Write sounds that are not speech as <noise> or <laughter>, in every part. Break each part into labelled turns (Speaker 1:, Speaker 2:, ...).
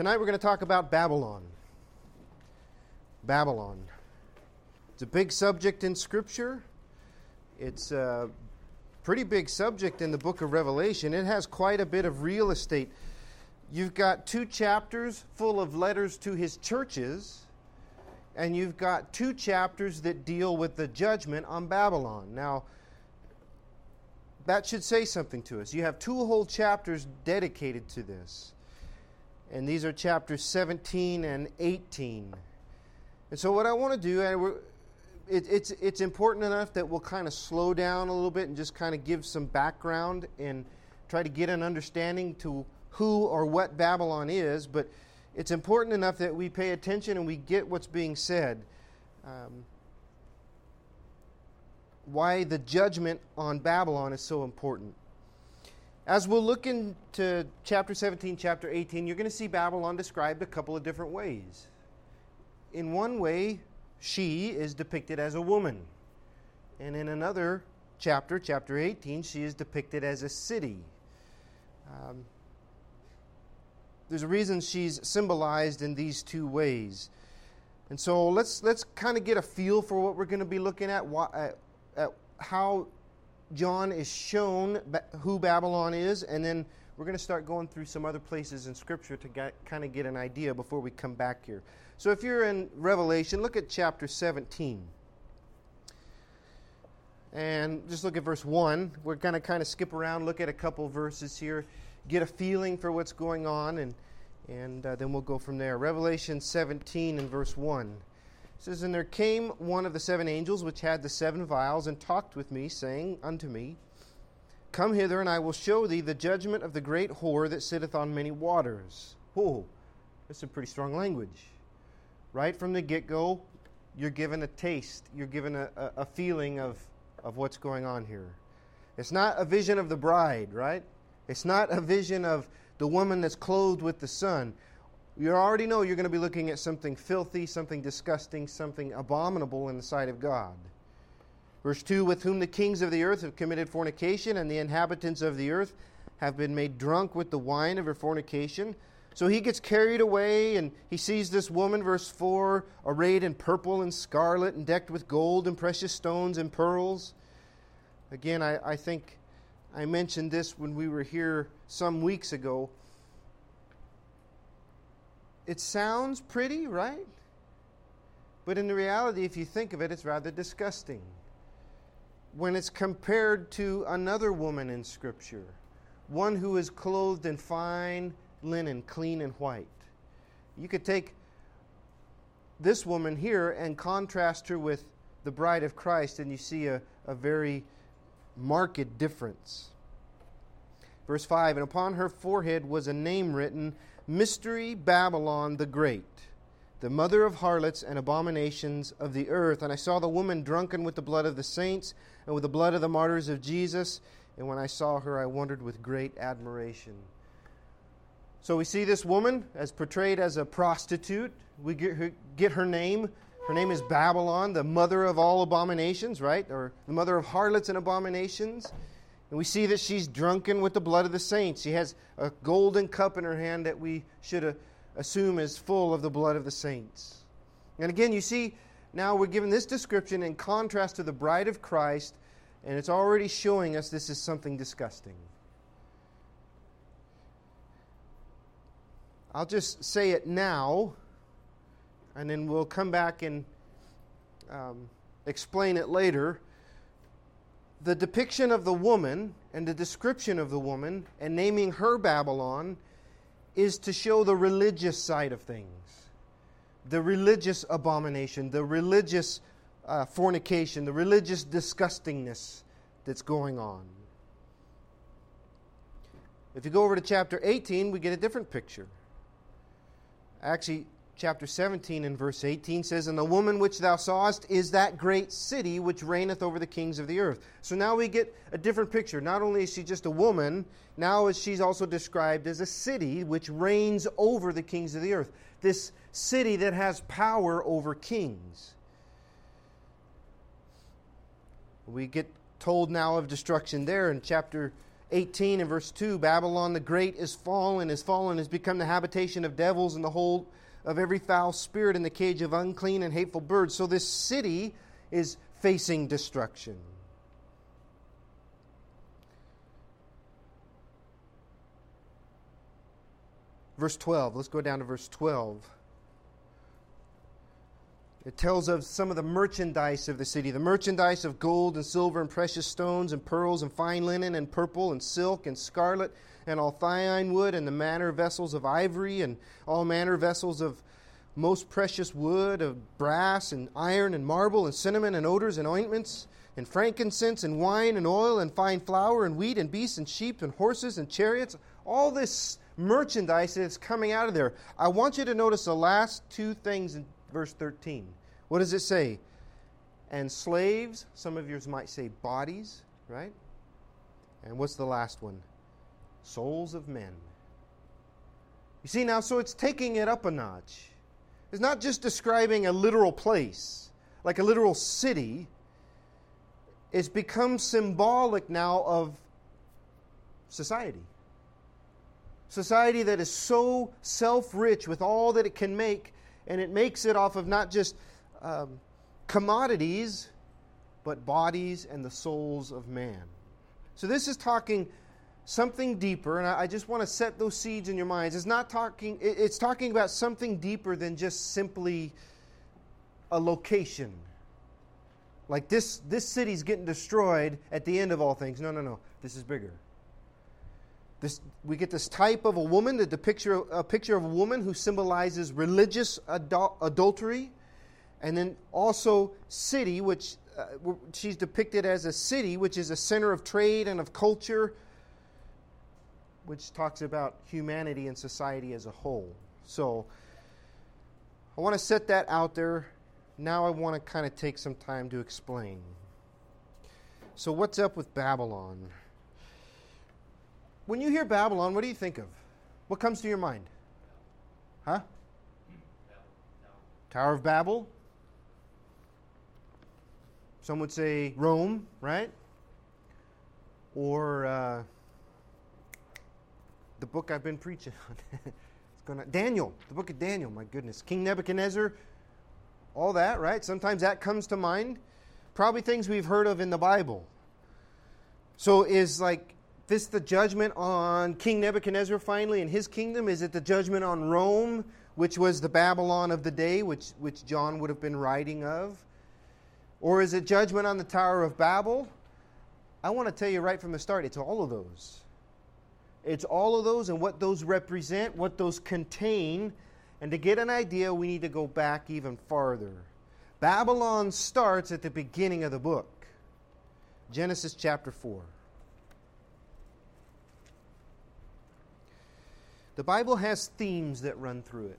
Speaker 1: Tonight we're going to talk about Babylon. Babylon. It's a big subject in Scripture. It's a pretty big subject in the book of Revelation. It has quite a bit of real estate. You've got two chapters full of letters to his churches, and you've got two chapters that deal with the judgment on Babylon. Now, that should say something to us. You have two whole chapters dedicated to this. And these are chapters 17 and 18. And so, what I want to do, and it, it's, it's important enough that we'll kind of slow down a little bit and just kind of give some background and try to get an understanding to who or what Babylon is. But it's important enough that we pay attention and we get what's being said. Um, why the judgment on Babylon is so important. As we'll look into chapter 17, chapter 18, you're going to see Babylon described a couple of different ways. In one way, she is depicted as a woman. And in another chapter, chapter 18, she is depicted as a city. Um, there's a reason she's symbolized in these two ways. And so let's, let's kind of get a feel for what we're going to be looking at, why, uh, at how John is shown who Babylon is, and then we're going to start going through some other places in Scripture to get, kind of get an idea before we come back here. So if you're in Revelation, look at chapter 17. And just look at verse 1. We're going to kind of skip around, look at a couple verses here, get a feeling for what's going on, and, and uh, then we'll go from there. Revelation 17 and verse 1 says, And there came one of the seven angels which had the seven vials, and talked with me, saying unto me, Come hither, and I will show thee the judgment of the great whore that sitteth on many waters. Oh, that's some pretty strong language. Right from the get go, you're given a taste, you're given a, a, a feeling of, of what's going on here. It's not a vision of the bride, right? It's not a vision of the woman that's clothed with the sun you already know you're going to be looking at something filthy, something disgusting, something abominable in the sight of God. Verse 2 With whom the kings of the earth have committed fornication, and the inhabitants of the earth have been made drunk with the wine of her fornication. So he gets carried away, and he sees this woman, verse 4, arrayed in purple and scarlet, and decked with gold and precious stones and pearls. Again, I, I think I mentioned this when we were here some weeks ago. It sounds pretty, right? But in the reality, if you think of it, it's rather disgusting. When it's compared to another woman in Scripture, one who is clothed in fine linen, clean and white. You could take this woman here and contrast her with the bride of Christ, and you see a, a very marked difference. Verse 5 And upon her forehead was a name written Mystery Babylon the Great, the mother of harlots and abominations of the earth. And I saw the woman drunken with the blood of the saints and with the blood of the martyrs of Jesus. And when I saw her, I wondered with great admiration. So we see this woman as portrayed as a prostitute. We get her, get her name. Her name is Babylon, the mother of all abominations, right? Or the mother of harlots and abominations. And we see that she's drunken with the blood of the saints. She has a golden cup in her hand that we should uh, assume is full of the blood of the saints. And again, you see, now we're given this description in contrast to the bride of Christ, and it's already showing us this is something disgusting. I'll just say it now, and then we'll come back and um, explain it later the depiction of the woman and the description of the woman and naming her Babylon is to show the religious side of things, the religious abomination, the religious uh, fornication, the religious disgustingness that's going on. If you go over to chapter 18, we get a different picture. Actually, chapter 17 and verse 18 says, And the woman which thou sawest is that great city which reigneth over the kings of the earth. So now we get a different picture. Not only is she just a woman, now she's also described as a city which reigns over the kings of the earth. This city that has power over kings. We get told now of destruction there in chapter 18 and verse 2 Babylon the Great is fallen, is fallen, has become the habitation of devils and the hold of every foul spirit in the cage of unclean and hateful birds. So this city is facing destruction. Verse 12, let's go down to verse 12. It tells of some of the merchandise of the city the merchandise of gold and silver and precious stones and pearls and fine linen and purple and silk and scarlet and all thyine wood and the manner vessels of ivory and all manner vessels of most precious wood of brass and iron and marble and cinnamon and odors and ointments and frankincense and wine and oil and fine flour and wheat and beasts and sheep and horses and chariots. All this merchandise that's coming out of there. I want you to notice the last two things in verse 13. What does it say? And slaves, some of yours might say bodies, right? And what's the last one? Souls of men. You see now, so it's taking it up a notch. It's not just describing a literal place, like a literal city. It's become symbolic now of society. Society that is so self rich with all that it can make and it makes it off of not just um, commodities, but bodies and the souls of man. So this is talking something deeper, and I, just want to set those seeds in your minds. It's not talking; it's talking about something deeper than just simply a location. Like this, this city's getting destroyed at the end of all things. No, no, no. This is bigger. This, we get this type of a woman, the, picture, a picture of a woman who symbolizes religious adul- adultery, and then also city, which uh, she's depicted as a city, which is a center of trade and of culture, which talks about humanity and society as a whole. So I want to set that out there. Now I want to kind of take some time to explain. So, what's up with Babylon? When you hear Babylon, what do you think of? What comes to your mind? Huh? Tower of Babel? Some would say Rome, right? Or uh, the book I've been preaching on. <laughs> it's gonna, Daniel, the book of Daniel, my goodness. King Nebuchadnezzar, all that, right? Sometimes that comes to mind. Probably things we've heard of in the Bible. So is like this the judgment on King Nebuchadnezzar finally and his kingdom? Is it the judgment on Rome, which was the Babylon of the day, which, which John would have been writing of? Or is it judgment on the Tower of Babel? I want to tell you right from the start, it's all of those. It's all of those and what those represent, what those contain. And to get an idea, we need to go back even farther. Babylon starts at the beginning of the book Genesis chapter 4. The Bible has themes that run through it.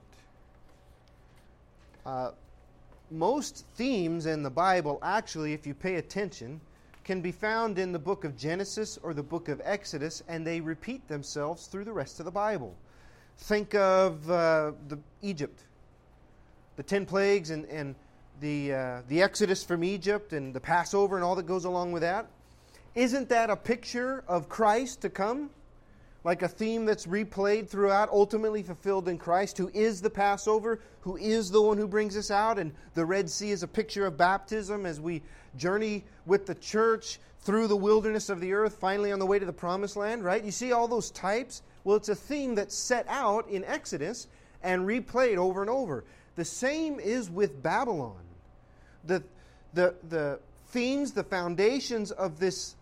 Speaker 1: Uh, most themes in the Bible, actually, if you pay attention, can be found in the book of Genesis or the book of Exodus, and they repeat themselves through the rest of the Bible. Think of uh, the Egypt, the ten plagues, and, and the, uh, the Exodus from Egypt, and the Passover, and all that goes along with that. Isn't that a picture of Christ to come? Like a theme that's replayed throughout, ultimately fulfilled in Christ, who is the Passover, who is the one who brings us out. And the Red Sea is a picture of baptism as we journey with the church through the wilderness of the earth, finally on the way to the promised land, right? You see all those types? Well, it's a theme that's set out in Exodus and replayed over and over. The same is with Babylon. The, the, the themes, the foundations of this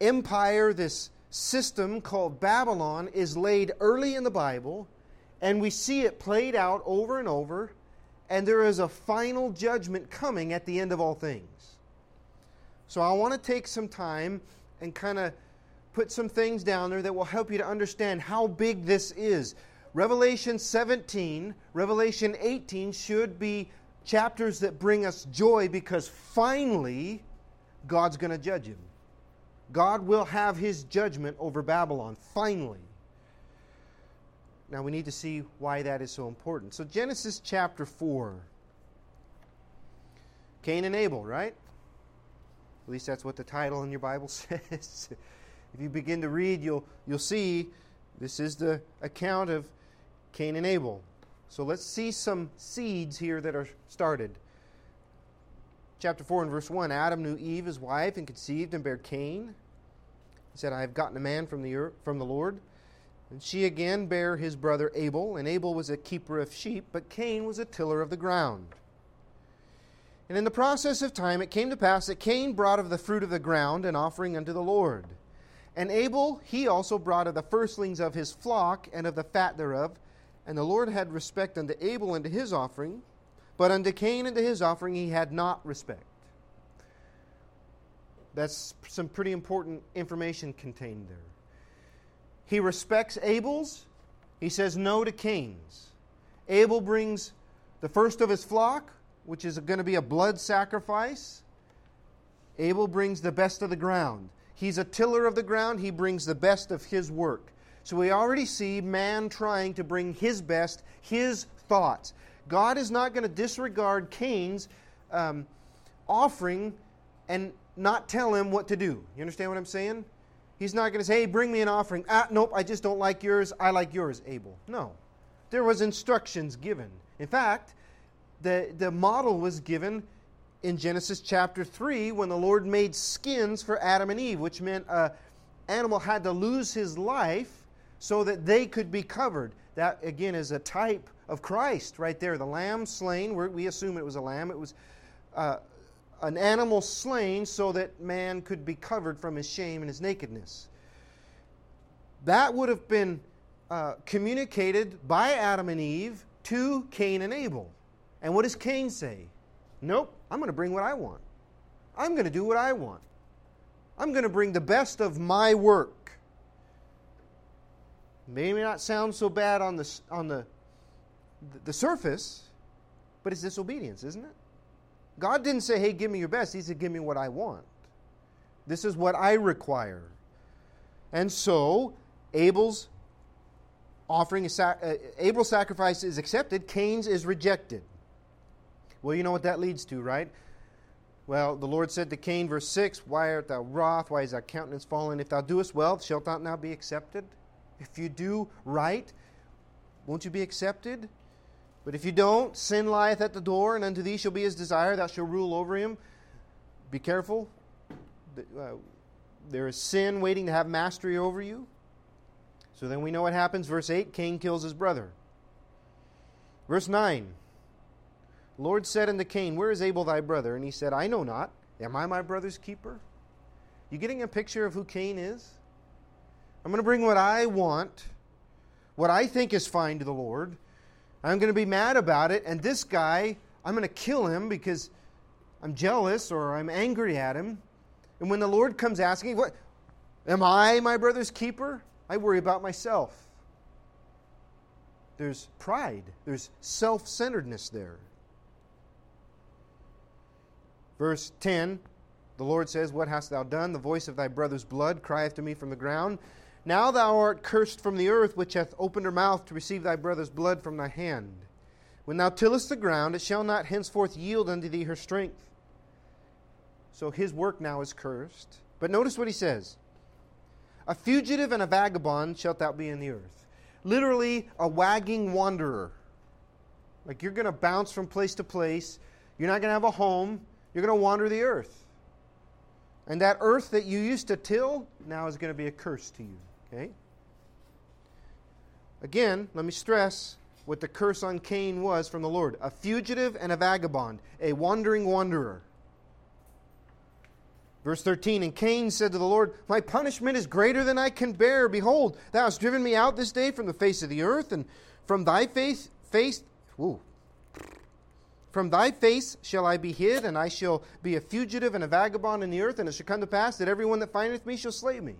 Speaker 1: empire, this system called Babylon is laid early in the Bible, and we see it played out over and over, and there is a final judgment coming at the end of all things. So I want to take some time and kind of put some things down there that will help you to understand how big this is. Revelation 17, Revelation 18 should be chapters that bring us joy because finally God's going to judge him. God will have his judgment over Babylon, finally. Now we need to see why that is so important. So, Genesis chapter 4. Cain and Abel, right? At least that's what the title in your Bible <laughs> says. If you begin to read, you'll, you'll see this is the account of Cain and Abel. So let's see some seeds here that are started. Chapter 4 and verse 1 Adam knew Eve, his wife, and conceived and bare Cain. He said, I have gotten a man from the, earth, from the Lord. And she again bare his brother Abel, and Abel was a keeper of sheep, but Cain was a tiller of the ground. And in the process of time it came to pass that Cain brought of the fruit of the ground an offering unto the Lord. And Abel he also brought of the firstlings of his flock and of the fat thereof. And the Lord had respect unto Abel and to his offering, but unto Cain and to his offering he had not respect. That's some pretty important information contained there. He respects Abel's, he says no to Cain's. Abel brings the first of his flock, which is going to be a blood sacrifice. Abel brings the best of the ground. He's a tiller of the ground, he brings the best of his work. So we already see man trying to bring his best, his thoughts. God is not going to disregard Cain's um, offering and not tell him what to do. You understand what I'm saying? He's not going to say, hey, bring me an offering. Ah, nope, I just don't like yours. I like yours, Abel. No. There was instructions given. In fact, the, the model was given in Genesis chapter 3 when the Lord made skins for Adam and Eve, which meant an animal had to lose his life so that they could be covered. That, again, is a type of Christ right there. The lamb slain, we assume it was a lamb. It was uh, an animal slain so that man could be covered from his shame and his nakedness. That would have been uh, communicated by Adam and Eve to Cain and Abel. And what does Cain say? Nope, I'm going to bring what I want. I'm going to do what I want. I'm going to bring the best of my work. Maybe not sound so bad on the, on the, the surface, but it's disobedience, isn't it? God didn't say, hey, give me your best. He said, give me what I want. This is what I require. And so, Abel's offering, uh, Abel's sacrifice is accepted, Cain's is rejected. Well, you know what that leads to, right? Well, the Lord said to Cain, verse 6, Why art thou wroth? Why is thy countenance fallen? If thou doest well, shalt thou now be accepted? If you do right, won't you be accepted? But if you don't, sin lieth at the door, and unto thee shall be his desire, thou shalt rule over him. Be careful. Uh, there is sin waiting to have mastery over you. So then we know what happens. Verse 8 Cain kills his brother. Verse 9 the Lord said unto Cain, Where is Abel thy brother? And he said, I know not. Am I my brother's keeper? You getting a picture of who Cain is? I'm going to bring what I want, what I think is fine to the Lord. I'm going to be mad about it, and this guy, I'm going to kill him because I'm jealous or I'm angry at him. And when the Lord comes asking, What am I my brother's keeper? I worry about myself. There's pride, there's self centeredness there. Verse 10 the Lord says, What hast thou done? The voice of thy brother's blood crieth to me from the ground. Now thou art cursed from the earth, which hath opened her mouth to receive thy brother's blood from thy hand. When thou tillest the ground, it shall not henceforth yield unto thee her strength. So his work now is cursed. But notice what he says A fugitive and a vagabond shalt thou be in the earth. Literally, a wagging wanderer. Like you're going to bounce from place to place. You're not going to have a home. You're going to wander the earth. And that earth that you used to till now is going to be a curse to you. Okay? Again, let me stress what the curse on Cain was from the Lord a fugitive and a vagabond, a wandering wanderer. Verse 13 And Cain said to the Lord, My punishment is greater than I can bear. Behold, thou hast driven me out this day from the face of the earth, and from thy face, face, ooh, from thy face shall I be hid, and I shall be a fugitive and a vagabond in the earth, and it shall come to pass that everyone that findeth me shall slay me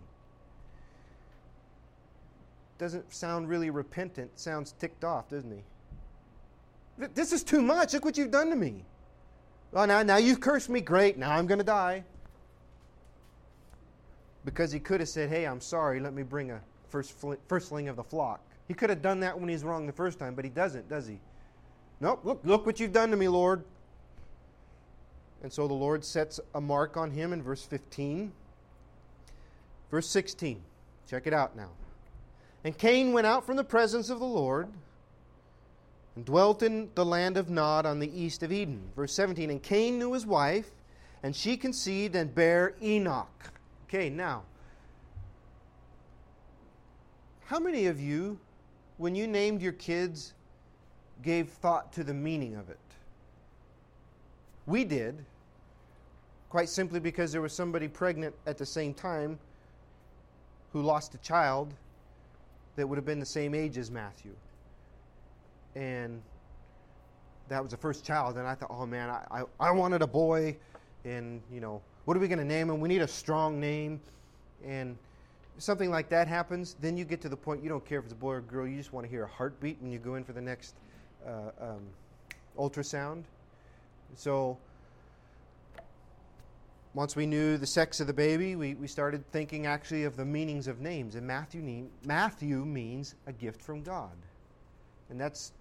Speaker 1: doesn't sound really repentant. Sounds ticked off, doesn't he? This is too much. Look what you've done to me. Well, now, now you've cursed me. Great. Now I'm going to die. Because he could have said, Hey, I'm sorry. Let me bring a first firstling of the flock. He could have done that when he's wrong the first time, but he doesn't, does he? Nope. Look, look what you've done to me, Lord. And so the Lord sets a mark on him in verse 15. Verse 16. Check it out now. And Cain went out from the presence of the Lord and dwelt in the land of Nod on the east of Eden. Verse 17. And Cain knew his wife, and she conceived and bare Enoch. Okay, now, how many of you, when you named your kids, gave thought to the meaning of it? We did, quite simply because there was somebody pregnant at the same time who lost a child that would have been the same age as Matthew. And that was the first child, and I thought, oh man, I, I, I wanted a boy, and you know, what are we going to name him? We need a strong name. And something like that happens, then you get to the point you don't care if it's a boy or a girl, you just want to hear a heartbeat when you go in for the next uh, um, ultrasound. So, once we knew the sex of the baby, we, we started thinking actually of the meanings of names. And Matthew, Matthew means a gift from God. And that's,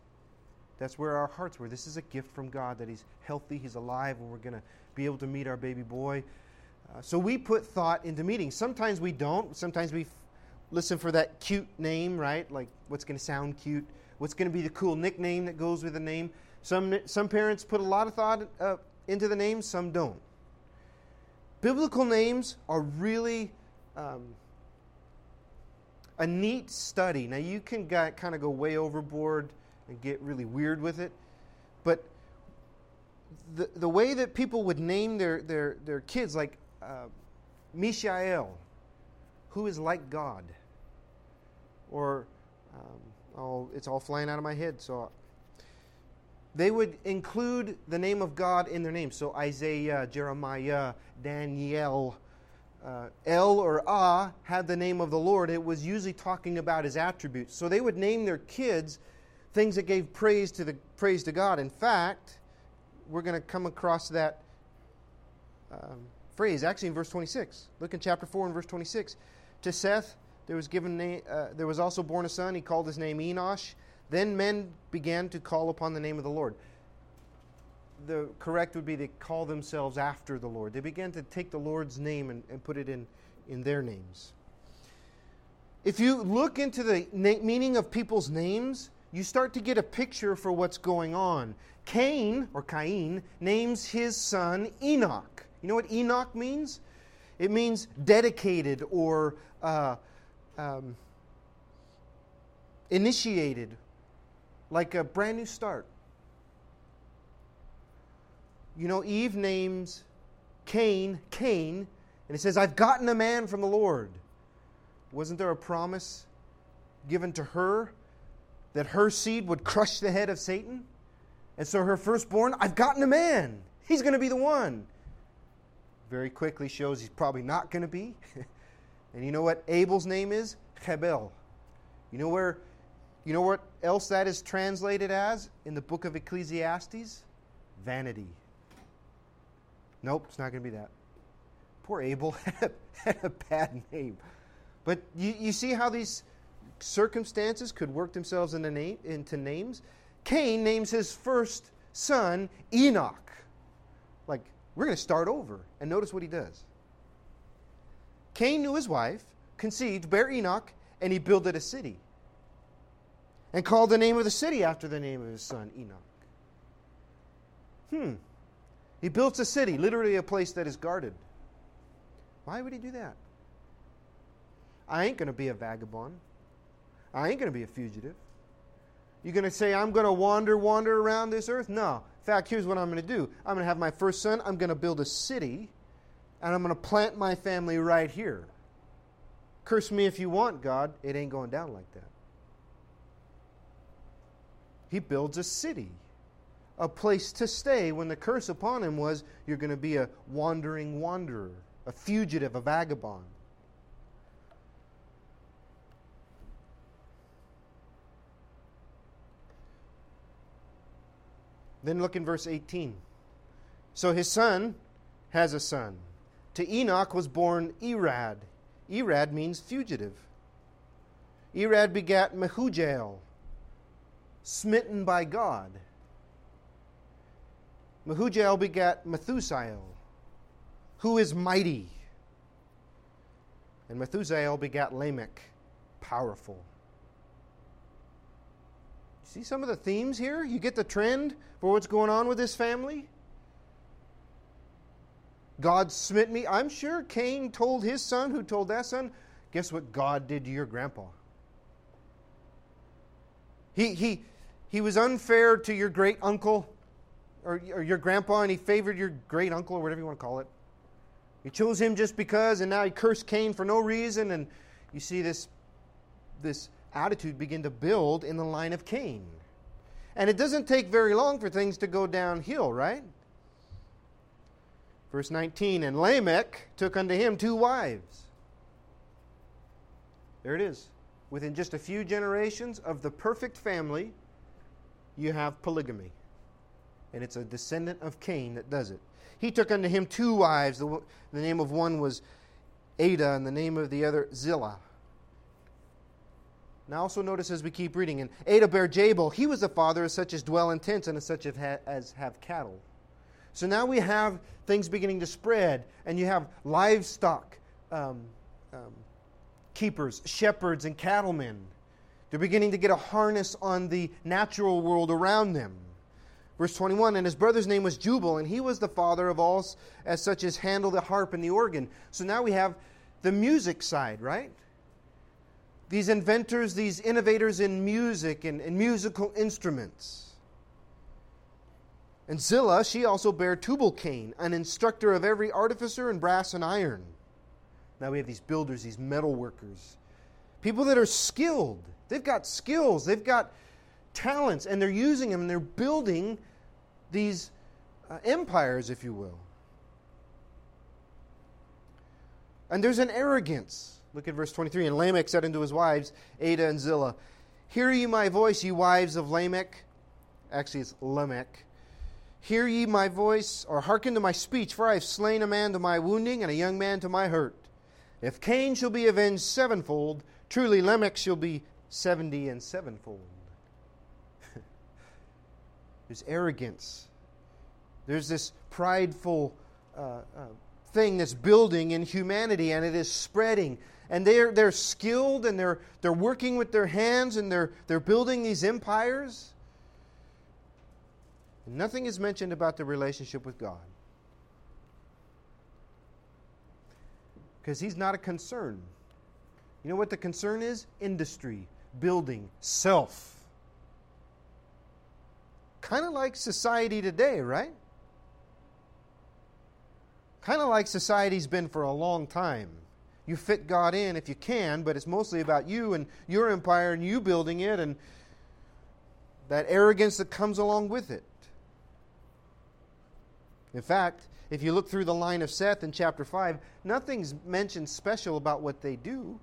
Speaker 1: that's where our hearts were. This is a gift from God that he's healthy, he's alive, and we're going to be able to meet our baby boy. Uh, so we put thought into meetings. Sometimes we don't. Sometimes we f- listen for that cute name, right? Like what's going to sound cute? What's going to be the cool nickname that goes with the name? Some, some parents put a lot of thought uh, into the name, some don't. Biblical names are really um, a neat study. Now, you can kind of go way overboard and get really weird with it, but the, the way that people would name their, their, their kids, like uh, Mishael, who is like God. Or, um, oh, it's all flying out of my head. So they would include the name of God in their name. So Isaiah, Jeremiah, Daniel, uh, El or Ah had the name of the Lord. It was usually talking about his attributes. So they would name their kids things that gave praise to the praise to God. In fact, we're going to come across that um, phrase actually in verse 26. Look in chapter 4 and verse 26. To Seth there was given name, uh, there was also born a son. He called his name Enosh. Then men began to call upon the name of the Lord. The correct would be to call themselves after the Lord. They began to take the Lord's name and, and put it in, in their names. If you look into the na- meaning of people's names, you start to get a picture for what's going on. Cain, or Cain, names his son Enoch. You know what Enoch means? It means dedicated or uh, um, initiated, like a brand new start. You know, Eve names Cain Cain, and it says, I've gotten a man from the Lord. Wasn't there a promise given to her that her seed would crush the head of Satan? And so her firstborn, I've gotten a man. He's going to be the one very quickly shows he's probably not going to be. <laughs> and you know what Abel's name is? Hebel. You know where you know what else that is translated as in the book of Ecclesiastes? Vanity. Nope, it's not going to be that. Poor Abel <laughs> had a, bad name. But you, you see how these circumstances could work themselves into, name, into names? Cain names his first son Enoch. Like we're going to start over. And notice what he does. Cain knew his wife, conceived, bare Enoch, and he builded a city. And called the name of the city after the name of his son, Enoch. Hmm. He built a city, literally a place that is guarded. Why would he do that? I ain't going to be a vagabond. I ain't going to be a fugitive. You're going to say, I'm going to wander, wander around this earth? No In fact, here's what I'm going to do I'm going to have my first son, I'm going to build a city, and I'm going to plant my family right here. Curse me if you want, God. It ain't going down like that. He builds a city, a place to stay when the curse upon him was you're going to be a wandering wanderer, a fugitive, a vagabond. Then look in verse 18. So his son has a son. To Enoch was born Irad. Irad means fugitive. Irad begat Mehujael, smitten by God. Mehujael begat Methusael, who is mighty. And Methuselah begat Lamech, powerful. See some of the themes here? You get the trend for what's going on with this family? God smit me. I'm sure Cain told his son, who told that son, guess what God did to your grandpa? He, he, he was unfair to your great uncle or, or your grandpa, and he favored your great uncle, or whatever you want to call it. He chose him just because, and now he cursed Cain for no reason. And you see this, this attitude begin to build in the line of Cain. And it doesn't take very long for things to go downhill, right? Verse 19 And Lamech took unto him two wives. There it is. Within just a few generations of the perfect family, you have polygamy. And it's a descendant of Cain that does it. He took unto him two wives. The, the name of one was Adah, and the name of the other Zillah. Now, also notice as we keep reading, and Adah bare Jabal. He was the father of such as dwell in tents and of such as have cattle. So now we have things beginning to spread, and you have livestock um, um, keepers, shepherds, and cattlemen. They're beginning to get a harness on the natural world around them. Verse 21 And his brother's name was Jubal, and he was the father of all as such as handle the harp and the organ. So now we have the music side, right? These inventors, these innovators in music and, and musical instruments. And Zillah, she also bare Tubal Cain, an instructor of every artificer in brass and iron. Now we have these builders, these metal workers, people that are skilled. They've got skills, they've got talents, and they're using them and they're building these uh, empires, if you will. And there's an arrogance. Look at verse 23. And Lamech said unto his wives, Adah and Zillah, Hear ye my voice, ye wives of Lamech. Actually, it's Lamech. Hear ye my voice, or hearken to my speech, for I have slain a man to my wounding, and a young man to my hurt. If Cain shall be avenged sevenfold, truly Lamech shall be seventy and sevenfold. <laughs> There's arrogance. There's this prideful uh, uh, thing that's building in humanity, and it is spreading. And they're, they're skilled and they're, they're working with their hands and they're, they're building these empires. Nothing is mentioned about the relationship with God. Because He's not a concern. You know what the concern is? Industry, building, self. Kind of like society today, right? Kind of like society's been for a long time. You fit God in if you can, but it's mostly about you and your empire and you building it and that arrogance that comes along with it. In fact, if you look through the line of Seth in chapter 5, nothing's mentioned special about what they do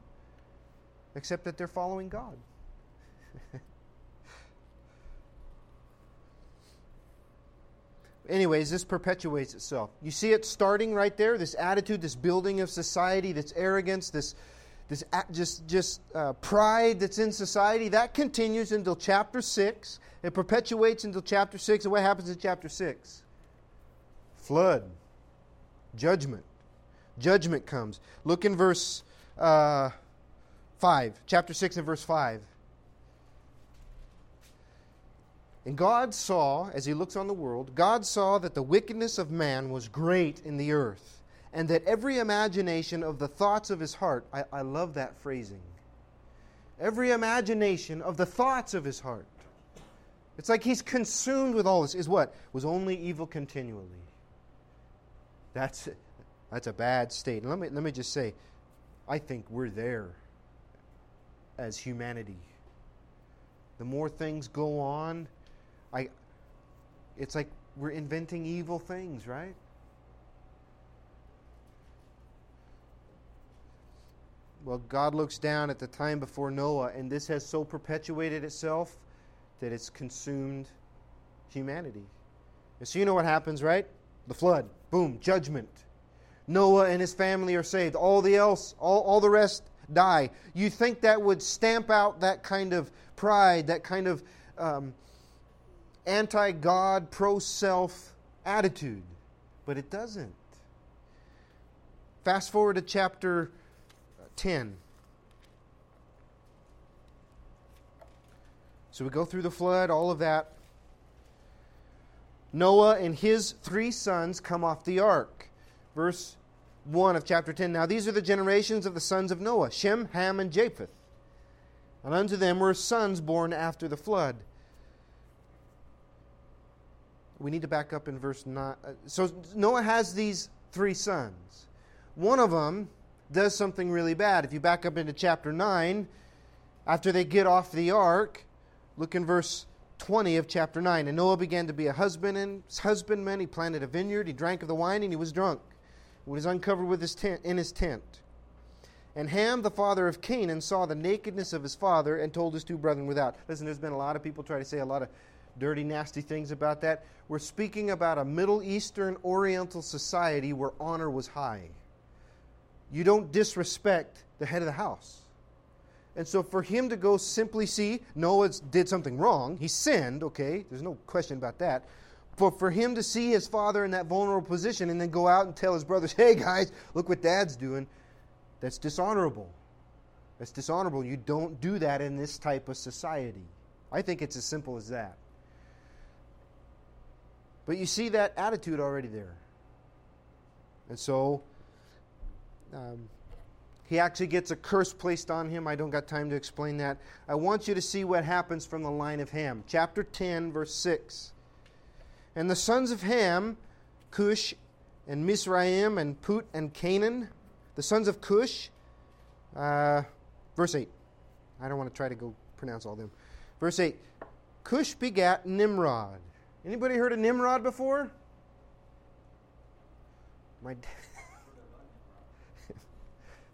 Speaker 1: except that they're following God. <laughs> Anyways, this perpetuates itself. You see it starting right there this attitude, this building of society, this arrogance, this, this just, just uh, pride that's in society. That continues until chapter 6. It perpetuates until chapter 6. And what happens in chapter 6? Flood, judgment. Judgment comes. Look in verse uh, 5, chapter 6 and verse 5. And God saw, as he looks on the world, God saw that the wickedness of man was great in the earth, and that every imagination of the thoughts of his heart, I, I love that phrasing. Every imagination of the thoughts of his heart. It's like he's consumed with all this, is what? Was only evil continually. That's, that's a bad state. And let me, let me just say, I think we're there as humanity. The more things go on, I, it's like we're inventing evil things, right? Well, God looks down at the time before Noah, and this has so perpetuated itself that it's consumed humanity. And so you know what happens, right? The flood. Boom, judgment. Noah and his family are saved. All the else, all, all the rest die. You think that would stamp out that kind of pride, that kind of um, anti God, pro self attitude. But it doesn't. Fast forward to chapter 10. So we go through the flood, all of that. Noah and his three sons come off the ark. Verse 1 of chapter 10. Now these are the generations of the sons of Noah Shem, Ham, and Japheth. And unto them were sons born after the flood. We need to back up in verse 9. Uh, so Noah has these three sons. One of them does something really bad. If you back up into chapter 9, after they get off the ark, look in verse 20 of chapter 9. And Noah began to be a husbandman. husbandman. He planted a vineyard. He drank of the wine, and he was drunk. He was uncovered with his tent, in his tent. And Ham, the father of Canaan, saw the nakedness of his father and told his two brethren without. Listen, there's been a lot of people try to say a lot of dirty, nasty things about that. We're speaking about a Middle Eastern Oriental society where honor was high. You don't disrespect the head of the house. And so for him to go simply see Noah did something wrong, he sinned, okay, there's no question about that. But for him to see his father in that vulnerable position and then go out and tell his brothers, hey guys, look what dad's doing, that's dishonorable. That's dishonorable. You don't do that in this type of society. I think it's as simple as that. But you see that attitude already there. And so, um, he actually gets a curse placed on him. I don't got time to explain that. I want you to see what happens from the line of Ham. Chapter 10, verse 6. And the sons of Ham, Cush and Mizraim and Put and Canaan, the sons of Cush, uh, verse 8. I don't want to try to go pronounce all them. Verse 8. Cush begat Nimrod. Anybody heard of Nimrod before? My <laughs>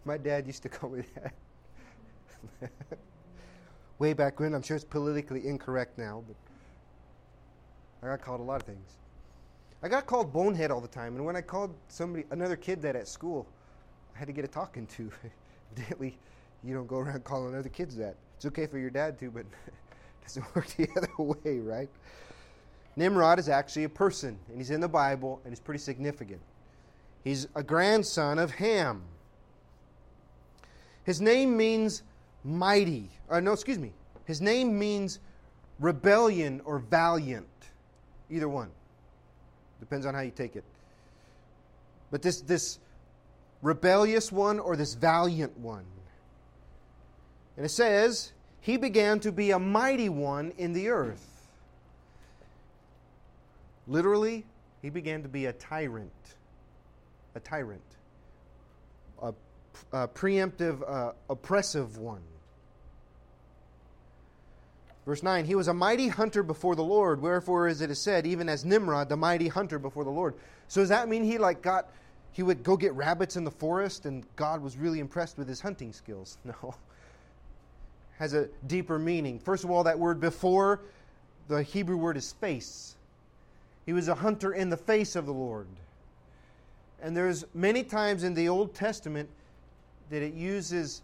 Speaker 1: My dad used to call me that. Way back when, I'm sure it's politically incorrect now, but I got called a lot of things. I got called bonehead all the time, and when I called somebody, another kid that at school, I had to get a talking to. <laughs> Evidently, you don't go around calling other kids that. It's okay for your dad to, but it <laughs> doesn't work the <laughs> other way, right? Nimrod is actually a person, and he's in the Bible, and he's pretty significant. He's a grandson of Ham. His name means mighty. Uh, no, excuse me. His name means rebellion or valiant. Either one. Depends on how you take it. But this, this rebellious one or this valiant one. And it says, He began to be a mighty one in the earth. Literally, he began to be a tyrant. A tyrant uh, preemptive, uh, oppressive one. Verse 9, he was a mighty hunter before the Lord, wherefore as it is said, even as Nimrod, the mighty hunter before the Lord. So does that mean he like got he would go get rabbits in the forest and God was really impressed with his hunting skills? <laughs> No. Has a deeper meaning. First of all, that word before, the Hebrew word is face. He was a hunter in the face of the Lord. And there's many times in the Old Testament that it uses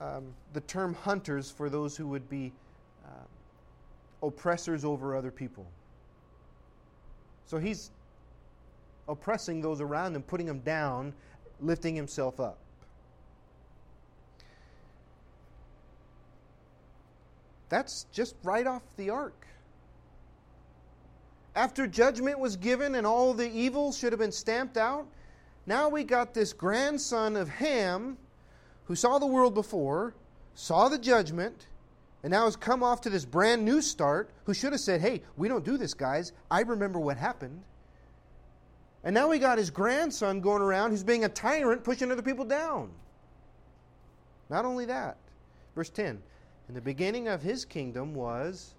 Speaker 1: um, the term hunters for those who would be uh, oppressors over other people. So he's oppressing those around him, putting them down, lifting himself up. That's just right off the ark. After judgment was given and all the evil should have been stamped out, now we got this grandson of Ham who saw the world before, saw the judgment, and now has come off to this brand new start, who should have said, Hey, we don't do this, guys. I remember what happened. And now we got his grandson going around who's being a tyrant, pushing other people down. Not only that, verse 10 In the beginning of his kingdom was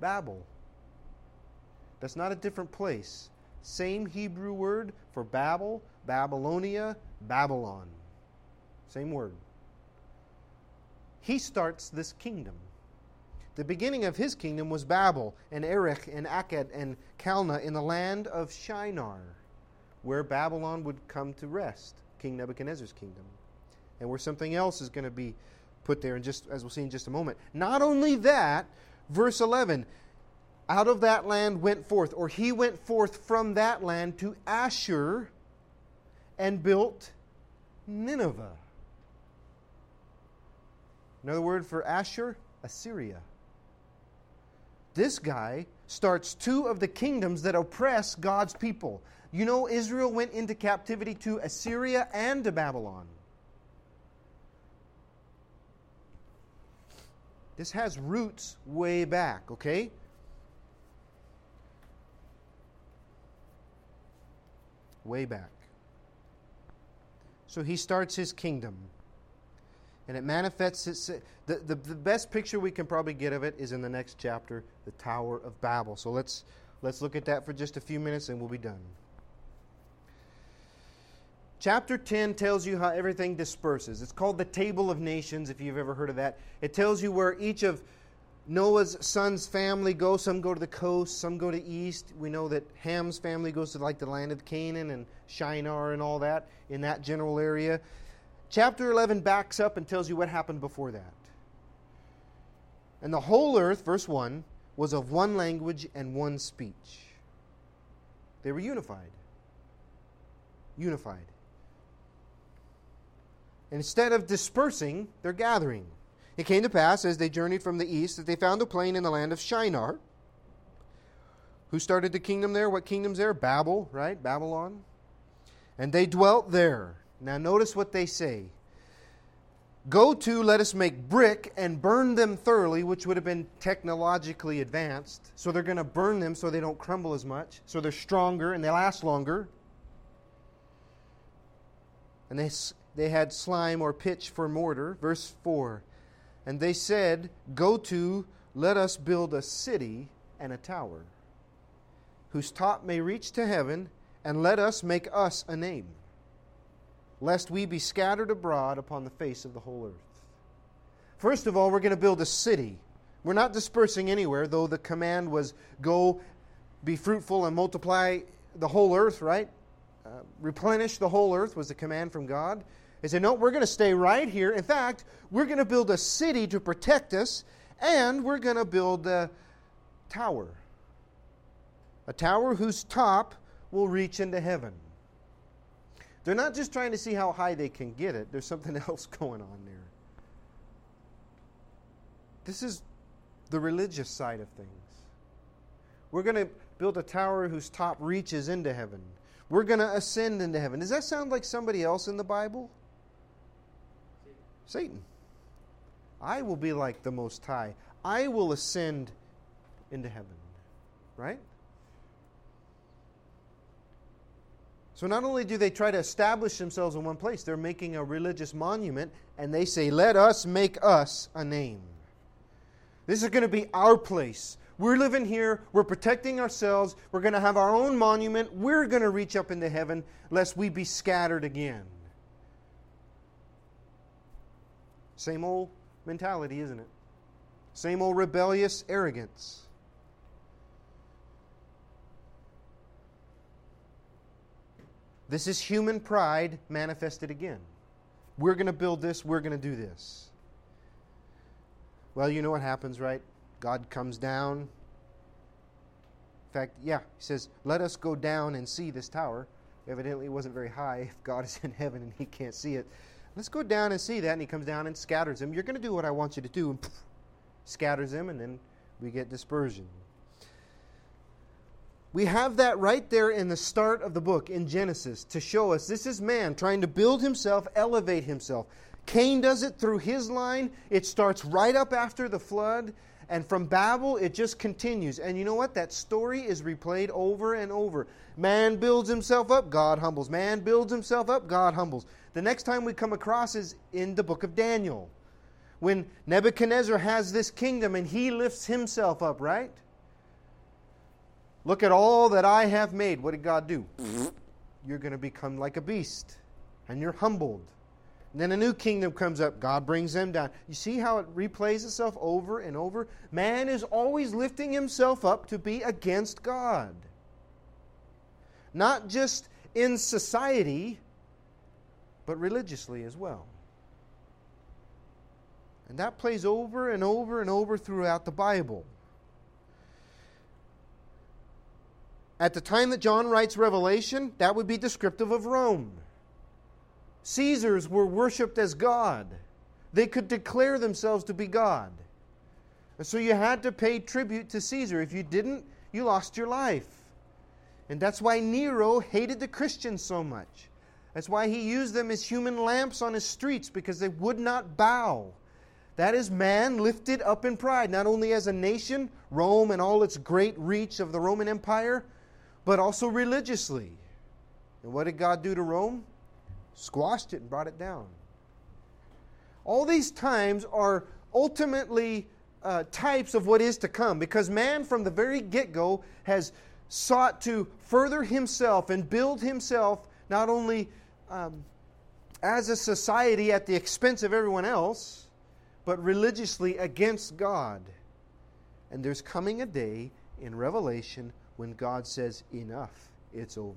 Speaker 1: Babel. That's not a different place. Same Hebrew word for Babel, Babylonia, Babylon. Same word. He starts this kingdom. The beginning of his kingdom was Babel and Erech and Akkad and Calneh in the land of Shinar, where Babylon would come to rest, King Nebuchadnezzar's kingdom, and where something else is going to be put there, and just as we'll see in just a moment. Not only that, verse 11, out of that land went forth, or he went forth from that land to Ashur and built Nineveh. Another word for Ashur, Assyria. This guy starts two of the kingdoms that oppress God's people. You know, Israel went into captivity to Assyria and to Babylon. This has roots way back, okay? Way back. So he starts his kingdom. And it manifests its. The, the, the best picture we can probably get of it is in the next chapter, the Tower of Babel. So let's, let's look at that for just a few minutes and we'll be done. Chapter 10 tells you how everything disperses. It's called the Table of Nations, if you've ever heard of that. It tells you where each of Noah's sons' family go. Some go to the coast, some go to east. We know that Ham's family goes to like the land of Canaan and Shinar and all that in that general area. Chapter 11 backs up and tells you what happened before that. And the whole earth, verse 1, was of one language and one speech. They were unified. Unified. Instead of dispersing, they're gathering. It came to pass, as they journeyed from the east, that they found a plain in the land of Shinar. Who started the kingdom there? What kingdom's there? Babel, right? Babylon. And they dwelt there. Now, notice what they say. Go to, let us make brick and burn them thoroughly, which would have been technologically advanced. So they're going to burn them so they don't crumble as much. So they're stronger and they last longer. And they, they had slime or pitch for mortar. Verse 4 And they said, Go to, let us build a city and a tower, whose top may reach to heaven, and let us make us a name lest we be scattered abroad upon the face of the whole earth. First of all, we're going to build a city. We're not dispersing anywhere, though the command was go, be fruitful, and multiply the whole earth, right? Uh, replenish the whole earth was the command from God. He said, No, we're going to stay right here. In fact, we're going to build a city to protect us, and we're going to build a tower. A tower whose top will reach into heaven. They're not just trying to see how high they can get it, there's something <laughs> else going on there. This is the religious side of things. We're going to build a tower whose top reaches into heaven. We're going to ascend into heaven. Does that sound like somebody else in the Bible? Satan. I will be like the Most High. I will ascend into heaven. Right? So not only do they try to establish themselves in one place, they're making a religious monument and they say, Let us make us a name. This is going to be our place. We're living here. We're protecting ourselves. We're going to have our own monument. We're going to reach up into heaven lest we be scattered again. Same old mentality, isn't it? Same old rebellious arrogance. This is human pride manifested again. We're going to build this, we're going to do this. Well, you know what happens, right? God comes down. In fact, yeah, he says, Let us go down and see this tower. Evidently, it wasn't very high if God is in heaven and he can't see it. Let's go down and see that. And he comes down and scatters them. You're going to do what I want you to do. And poof, scatters them, and then we get dispersion. We have that right there in the start of the book in Genesis to show us this is man trying to build himself, elevate himself. Cain does it through his line. It starts right up after the flood. And from Babel, it just continues. And you know what? That story is replayed over and over. Man builds himself up, God humbles. Man builds himself up, God humbles. The next time we come across is in the book of Daniel. When Nebuchadnezzar has this kingdom and he lifts himself up, right? Look at all that I have made. What did God do? You're going to become like a beast, and you're humbled. And then a new kingdom comes up. God brings them down. You see how it replays itself over and over? Man is always lifting himself up to be against God. Not just in society, but religiously as well. And that plays over and over and over throughout the Bible. At the time that John writes Revelation, that would be descriptive of Rome. Caesars were worshiped as God. they could declare themselves to be God. And so you had to pay tribute to Caesar. If you didn't, you lost your life. And that's why Nero hated the Christians so much. That's why he used them as human lamps on his streets because they would not bow. That is man lifted up in pride, not only as a nation, Rome and all its great reach of the Roman Empire, but also religiously. And what did God do to Rome? Squashed it and brought it down. All these times are ultimately uh, types of what is to come because man, from the very get go, has sought to further himself and build himself not only um, as a society at the expense of everyone else, but religiously against God. And there's coming a day in Revelation when God says, Enough, it's over.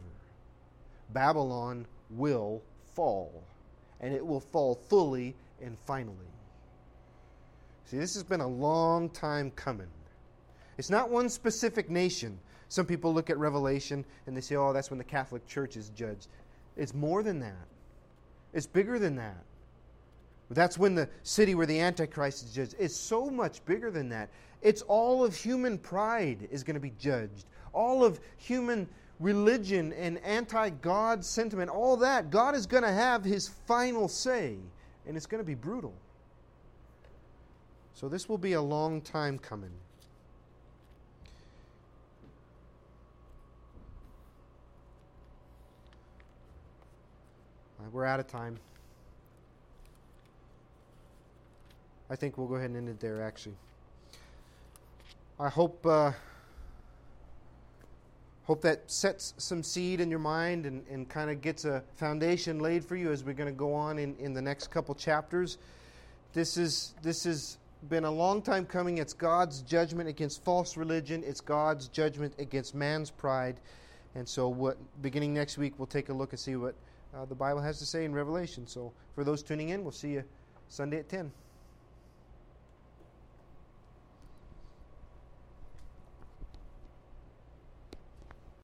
Speaker 1: Babylon will fall, and it will fall fully and finally. See, this has been a long time coming. It's not one specific nation. Some people look at Revelation and they say, oh, that's when the Catholic Church is judged. It's more than that, it's bigger than that. That's when the city where the Antichrist is judged. It's so much bigger than that. It's all of human pride is going to be judged. All of human religion and anti God sentiment, all that. God is going to have his final say, and it's going to be brutal. So this will be a long time coming. We're out of time. I think we'll go ahead and end it there, actually. I hope. Uh, hope that sets some seed in your mind and, and kind of gets a foundation laid for you as we're going to go on in, in the next couple chapters. This is this has been a long time coming. It's God's judgment against false religion. It's God's judgment against man's pride. And so, what beginning next week, we'll take a look and see what uh, the Bible has to say in Revelation. So, for those tuning in, we'll see you Sunday at 10.